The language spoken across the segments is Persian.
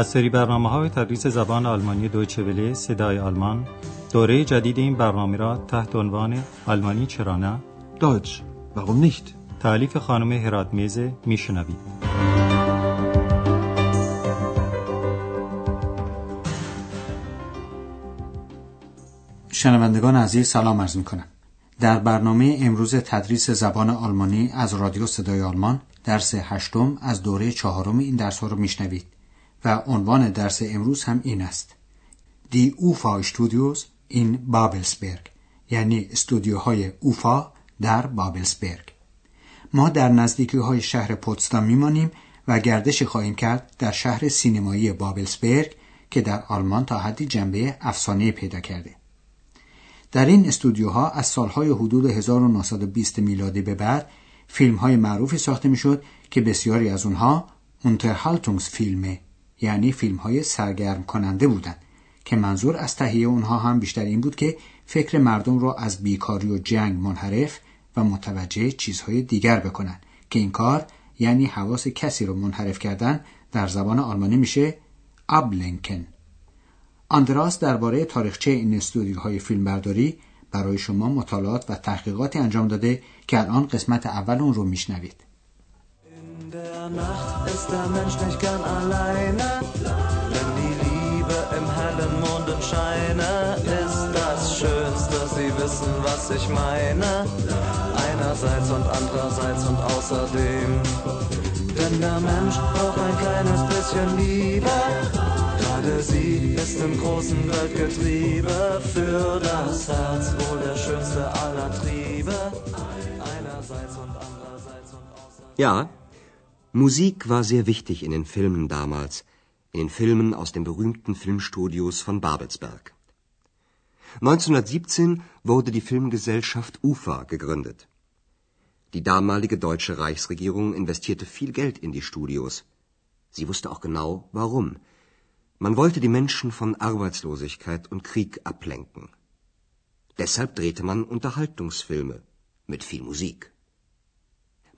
از سری برنامه های تدریس زبان آلمانی دویچه وله صدای آلمان دوره جدید این برنامه را تحت عنوان آلمانی چرا نه Deutsch, warum nicht? تعلیف خانم هرات میزه میشنوید شنوندگان عزیز سلام عرض می کنم. در برنامه امروز تدریس زبان آلمانی از رادیو صدای آلمان درس هشتم از دوره چهارم این درس ها رو میشنوید و عنوان درس امروز هم این است. دی اوفا استودیوز این بابلسبرگ یعنی استودیوهای اوفا در بابلسبرگ. ما در نزدیکی های شهر پوتسدام میمانیم و گردش خواهیم کرد در شهر سینمایی بابلسبرگ که در آلمان تا حدی جنبه افسانه پیدا کرده. در این استودیوها از سالهای حدود 1920 میلادی به بعد فیلم های معروفی ساخته می‌شد که بسیاری از اونها اونترهالتونگز فیلمه یعنی فیلم های سرگرم کننده بودند که منظور از تهیه اونها هم بیشتر این بود که فکر مردم را از بیکاری و جنگ منحرف و متوجه چیزهای دیگر بکنن که این کار یعنی حواس کسی رو منحرف کردن در زبان آلمانی میشه ابلنکن آندراس درباره تاریخچه این استودیوهای فیلمبرداری برای شما مطالعات و تحقیقاتی انجام داده که الان قسمت اول اون رو میشنوید. In der Nacht ist der Mensch nicht gern alleine, wenn die Liebe im hellen Mondenscheine ist das Schönste, Sie wissen, was ich meine, einerseits und andererseits und außerdem. Denn der Mensch braucht ein kleines bisschen Liebe, gerade sie ist im großen Weltgetriebe, für das Herz wohl der schönste aller Triebe, einerseits und andererseits und außerdem. Ja, Musik war sehr wichtig in den Filmen damals, in den Filmen aus den berühmten Filmstudios von Babelsberg. 1917 wurde die Filmgesellschaft UFA gegründet. Die damalige deutsche Reichsregierung investierte viel Geld in die Studios. Sie wusste auch genau, warum. Man wollte die Menschen von Arbeitslosigkeit und Krieg ablenken. Deshalb drehte man Unterhaltungsfilme mit viel Musik.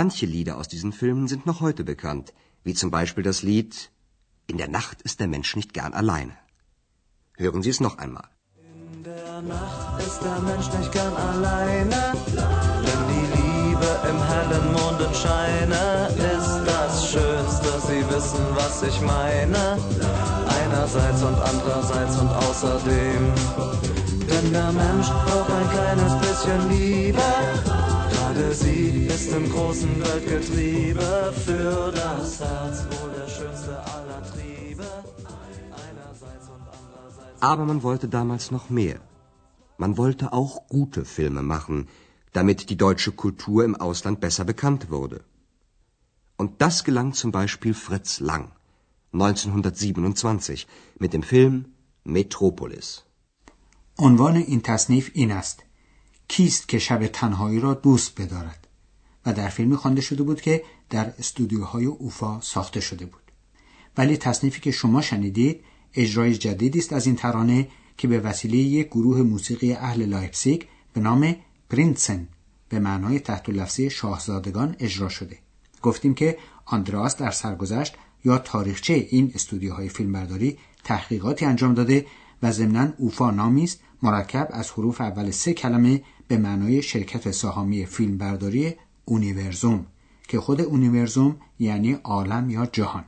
Manche Lieder aus diesen Filmen sind noch heute bekannt, wie zum Beispiel das Lied In der Nacht ist der Mensch nicht gern alleine. Hören Sie es noch einmal. In der Nacht ist der Mensch nicht gern alleine, denn die Liebe im hellen Mondenscheine ist das Schönste. Sie wissen, was ich meine, einerseits und andererseits und außerdem. Denn der Mensch braucht ein kleines bisschen Liebe, gerade sie ist im großen Weltgetriebe, für das Herz wohl der schönste aller Triebe, einerseits und andererseits. Aber man wollte damals noch mehr. Man wollte auch gute Filme machen, damit die deutsche Kultur im Ausland besser bekannt wurde. Und das gelang zum Beispiel Fritz Lang 1927 mit dem Film Metropolis. عنوان این تصنیف این است کیست که شب تنهایی را دوست بدارد. و در فیلمی خوانده شده بود که در استودیوهای اوفا ساخته شده بود. ولی تصنیفی که شما شنیدید اجرای جدیدی است از این ترانه که به وسیله یک گروه موسیقی اهل لایپزیگ به نام پرینسن به معنای تحت لفظی شاهزادگان اجرا شده. گفتیم که آندراس در سرگذشت یا تاریخچه این استودیوهای فیلمبرداری تحقیقاتی انجام داده و ضمنا اوفا نامی است مرکب از حروف اول سه کلمه به معنای شرکت سهامی فیلمبرداری اونیورزوم که خود اونیورزوم یعنی عالم یا جهان.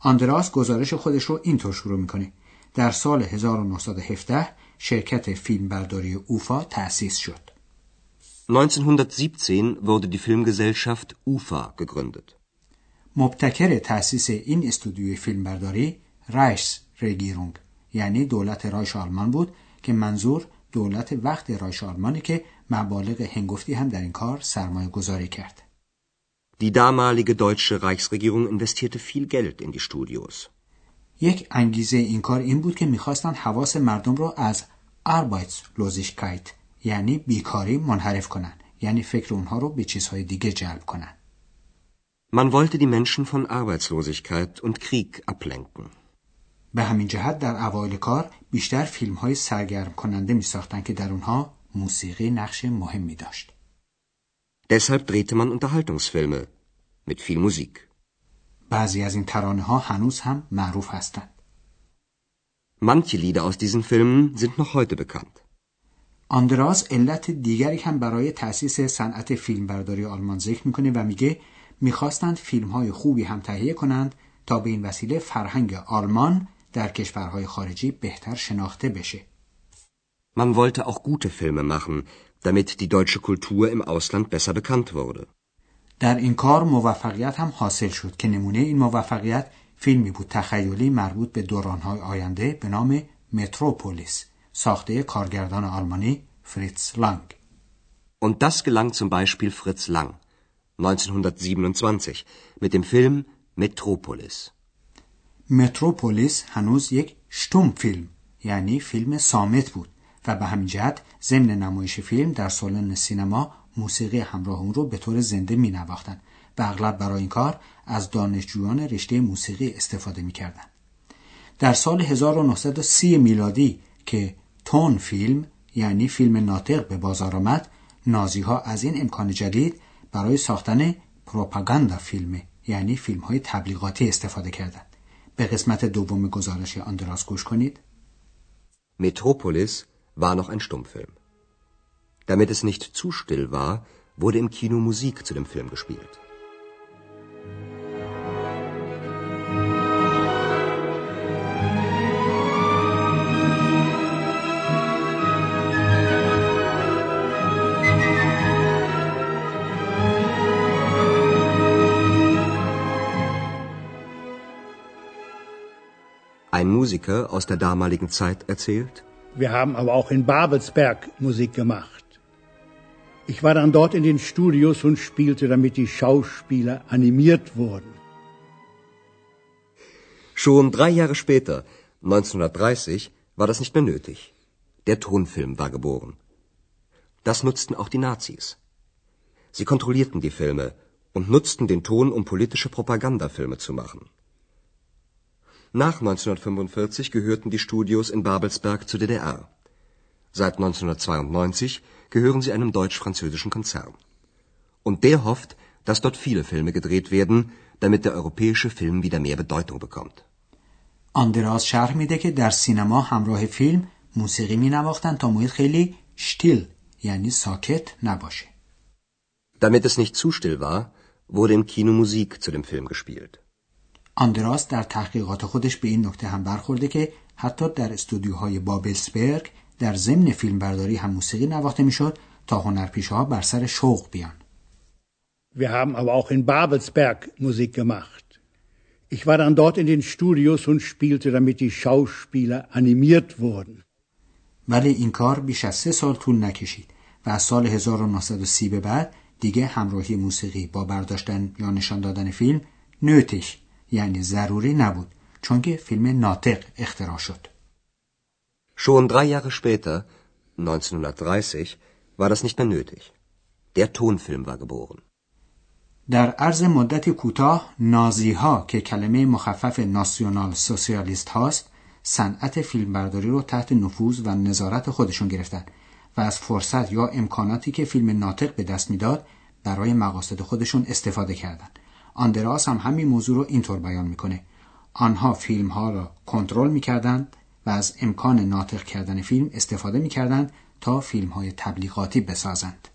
آندراس گزارش خودش رو اینطور شروع می‌کنه. در سال 1917 شرکت فیلمبرداری اوفا تأسیس شد. 1917 wurde die Filmgesellschaft UFA gegründet. مبتکر تأسیس این استودیوی فیلمبرداری رایس رگیرونگ یعنی دولت رایش آلمان بود که منظور دولت وقت رایش آلمانی که مبالغ هنگفتی هم در این کار سرمایه گذاری کرد. Die damalige deutsche Reichsregierung investierte viel Geld in die Studios. یک انگیزه این کار این بود که می‌خواستند حواس مردم را از Arbeitslosigkeit یعنی بیکاری منحرف کنند یعنی فکر اونها رو به چیزهای دیگه جلب کنند. Man wollte die Menschen von Arbeitslosigkeit und Krieg ablenken. به همین جهت در اوایل کار بیشتر فیلم های سرگرم کننده می ساختن که در اونها موسیقی نقش مهمی داشت. Deshalb drehte man Unterhaltungsfilme mit viel Musik. بعضی از این ترانه ها هنوز هم معروف هستند. Manche Lieder aus diesen Filmen sind noch heute bekannt. آندراس علت دیگری هم برای تأسیس صنعت فیلمبرداری آلمان ذکر می‌کنه و میگه می‌خواستند فیلم های خوبی هم تهیه کنند تا به این وسیله فرهنگ آلمان در کشورهای خارجی بهتر شناخته بشه. Man wollte auch gute Filme machen, damit die deutsche Kultur im Ausland besser bekannt wurde. در این کار موفقیت هم حاصل شد که نمونه این موفقیت فیلمی بود تخیلی مربوط به دورانهای آینده به نام متروپولیس ساخته کارگردان آلمانی فریتز لانگ. Und das gelang zum Beispiel Fritz Lang 1927 mit dem Film Metropolis. متروپولیس هنوز یک شتوم فیلم یعنی فیلم سامت بود و به همین جهت ضمن نمایش فیلم در سالن سینما موسیقی همراه اون رو به طور زنده می نواختن و اغلب برای این کار از دانشجویان رشته موسیقی استفاده می کردن. در سال 1930 میلادی که تون فیلم یعنی فیلم ناطق به بازار آمد نازی ها از این امکان جدید برای ساختن پروپاگاندا فیلم یعنی فیلم های تبلیغاتی استفاده کردند. به قسمت دوم گزارش آندراس گوش کنید. Metropolis war noch ein Stummfilm. Damit es nicht zu still war, wurde im Kino Musik zu dem Film gespielt. Ein Musiker aus der damaligen Zeit erzählt, Wir haben aber auch in Babelsberg Musik gemacht. Ich war dann dort in den Studios und spielte, damit die Schauspieler animiert wurden. Schon drei Jahre später, 1930, war das nicht mehr nötig. Der Tonfilm war geboren. Das nutzten auch die Nazis. Sie kontrollierten die Filme und nutzten den Ton, um politische Propagandafilme zu machen. Nach 1945 gehörten die Studios in Babelsberg zur DDR. Seit 1992 gehören sie einem deutsch-französischen Konzern. Und der hofft, dass dort viele Filme gedreht werden, damit der europäische Film wieder mehr Bedeutung bekommt. آندراس شرح میده که در سینما همراه فیلم موسیقی می نواختن تا محیط خیلی شتیل یعنی ساکت نباشه. Damit es nicht zu still war, wurde im Kino Musik zu dem Film gespielt. آندراس در تحقیقات خودش به این نکته هم برخورده که حتی در استودیوهای بابلسبرگ در ضمن فیلمبرداری هم موسیقی نواخته می‌شد تا هنرپیشه ها بر سر شوق بیان. Wir haben aber auch in Babelsberg Musik gemacht. Ich war dann dort in den Studios und spielte, damit die Schauspieler animiert wurden. ولی این کار بیش از سه سال طول نکشید و از سال 1930 به بعد دیگه همراهی موسیقی با برداشتن یا نشان دادن فیلم نوتش یعنی ضروری نبود چون که فیلم ناطق اختراع شد. Schon drei Jahre später, 1930, war das nicht mehr nötig. Der Tonfilm war geboren. در عرض مدتی کوتاه نازی ها که کلمه مخفف ناسیونال سوسیالیست هاست صنعت فیلمبرداری رو تحت نفوذ و نظارت خودشون گرفتن و از فرصت یا امکاناتی که فیلم ناطق به دست می‌داد برای مقاصد خودشون استفاده کردند. آندراس هم همین موضوع رو اینطور بیان می‌کنه. آنها فیلم ها را کنترل می‌کردند و از امکان ناطق کردن فیلم استفاده می‌کردند تا فیلم های تبلیغاتی بسازند.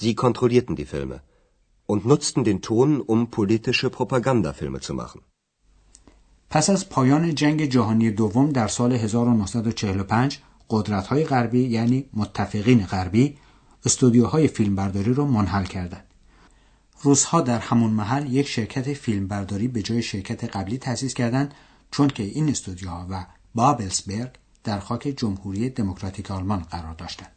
Sie kontrollierten die Filme und nutzten den Ton, um politische Propagandafilme zu machen. پس از پایان جنگ جهانی دوم در سال 1945 قدرت‌های غربی یعنی متفقین غربی استودیوهای فیلمبرداری رو منحل کردند. روسها در همون محل یک شرکت فیلمبرداری به جای شرکت قبلی تأسیس کردند چون که این استودیوها و بابلسبرگ در خاک جمهوری دموکراتیک آلمان قرار داشتند.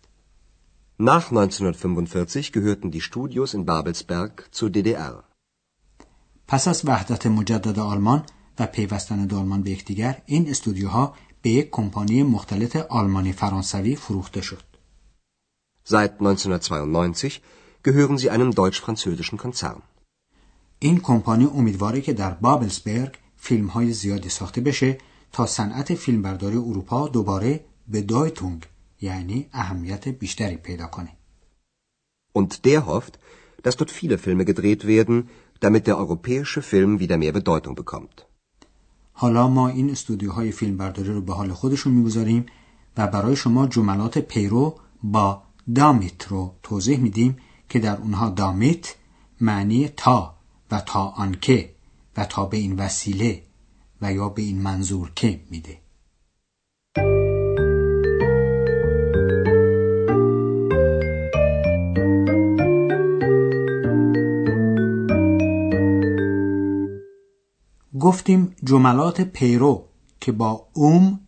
Nach 1945 gehörten die Studios in Babelsberg zur DDR. پس از وحدت مجدد آلمان و پیوستن دو آلمان به یکدیگر این استودیوها به یک کمپانی مختلط آلمانی فرانسوی فروخته شد. Seit 1992 gehören sie einem deutsch-französischen Konzern. این کمپانی امیدواره که در بابلسبرگ فیلم های زیادی ساخته بشه تا صنعت فیلمبرداری اروپا دوباره به دایتونگ یعنی اهمیت بیشتری پیدا کنه. Und der hofft, dass dort viele Filme gedreht werden, damit der europäische Film wieder mehr Bedeutung bekommt. حالا ما این استودیوهای فیلم برداری رو به حال خودشون می‌گذاریم و برای شما جملات پیرو با دامیت رو توضیح میدیم که در اونها دامیت معنی تا و تا آنکه و تا به این وسیله و یا به این منظور که میده. گفتیم جملات پیرو که با اوم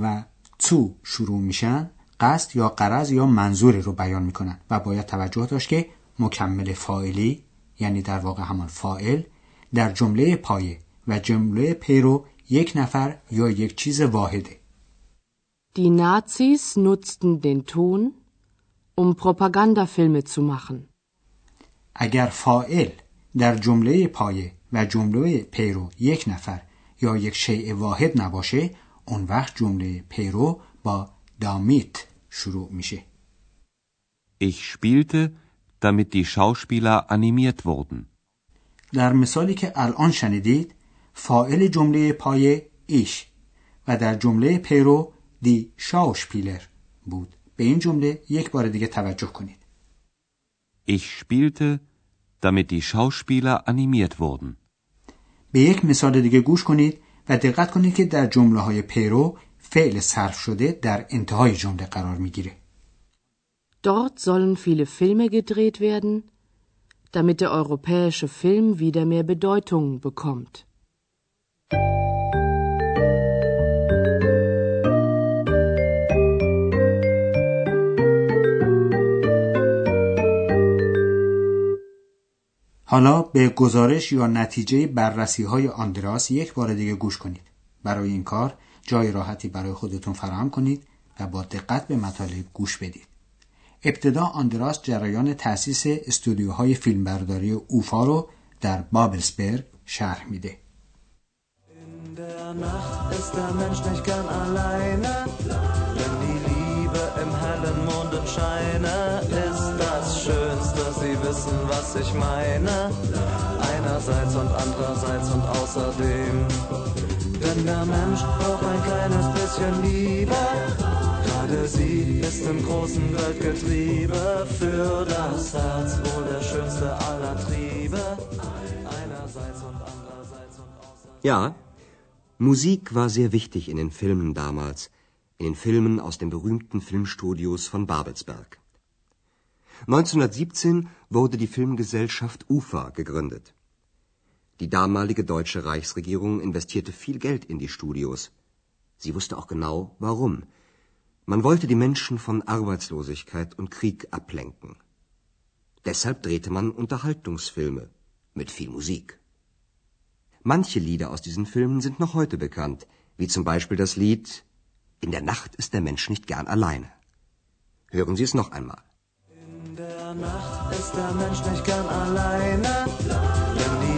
و تو شروع میشن. قصد یا قرض یا منظوری رو بیان می‌کنن و باید توجه داشت که مکمل فاعلی یعنی در واقع همان فائل در جمله پایه و جمله پیرو یک نفر یا یک چیز واحده Die Nazis nutzten den Ton, um Propagandafilme zu machen. اگر فائل در جمله پایه و جمله پیرو یک نفر یا یک شیء واحد نباشه اون وقت جمله پیرو با دامیت شروع میشه Ich spielte, damit die Schauspieler animiert wurden. در مثالی که الان شنیدید فائل جمله پایه ایش و در جمله پیرو دی شاوشپیلر بود به این جمله یک بار دیگه توجه کنید Ich spielte, damit die Schauspieler animiert wurden. به یک مثال دیگه گوش کنید و دقت کنید که در جمله های پیرو فعل صرف شده در انتهای جمله قرار می‌گیره Dort sollen viele Filme gedreht werden, damit der europäische Film wieder mehr Bedeutung bekommt. حالا به گزارش یا نتیجه بررسی های آندراس یک بار دیگه گوش کنید. برای این کار جای راحتی برای خودتون فراهم کنید و با دقت به مطالب گوش بدید. ابتدا آندراس جریان تأسیس استودیوهای فیلمبرداری اوفا رو در بابلسبرگ شرح میده. Einerseits und andererseits und außerdem. Denn der Mensch braucht ein kleines bisschen Liebe. Gerade sie ist im großen Weltgetriebe für das Herz wohl der schönste aller Triebe. Einerseits und andererseits und außerdem. Ja, Musik war sehr wichtig in den Filmen damals, in den Filmen aus den berühmten Filmstudios von Babelsberg. 1917 wurde die Filmgesellschaft UFA gegründet. Die damalige deutsche Reichsregierung investierte viel Geld in die Studios. Sie wusste auch genau, warum. Man wollte die Menschen von Arbeitslosigkeit und Krieg ablenken. Deshalb drehte man Unterhaltungsfilme mit viel Musik. Manche Lieder aus diesen Filmen sind noch heute bekannt, wie zum Beispiel das Lied In der Nacht ist der Mensch nicht gern alleine. Hören Sie es noch einmal. In der Nacht ist der Mensch nicht gern alleine. Wenn die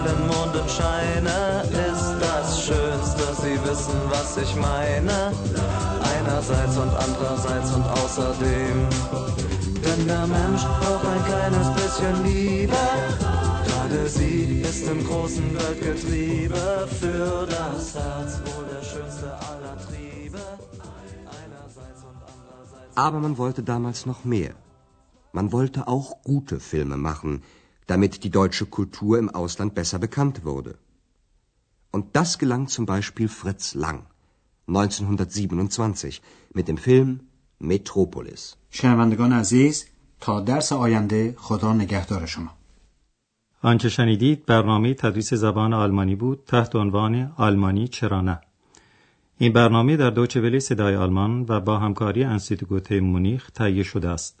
im hellen Mondenscheine ist das Schönste, Sie wissen, was ich meine. Einerseits und andererseits und außerdem. Denn der Mensch braucht ein kleines bisschen Liebe. Gerade sie ist im großen Weltgetriebe für das Herz wohl der schönste aller Triebe. Und. Aber man wollte damals noch mehr. Man wollte auch gute Filme machen, damit die deutsche Kultur im Ausland besser bekannt wurde. Und das gelang zum Beispiel Fritz Lang 1927 mit dem Film Metropolis. شنوندگان عزیز تا درس آینده خدا نگهدار شما آنچه شنیدید برنامه تدریس زبان آلمانی بود تحت عنوان آلمانی چرا نه این برنامه در دوچه ولی صدای آلمان و با همکاری انستیتوت مونیخ تهیه شده است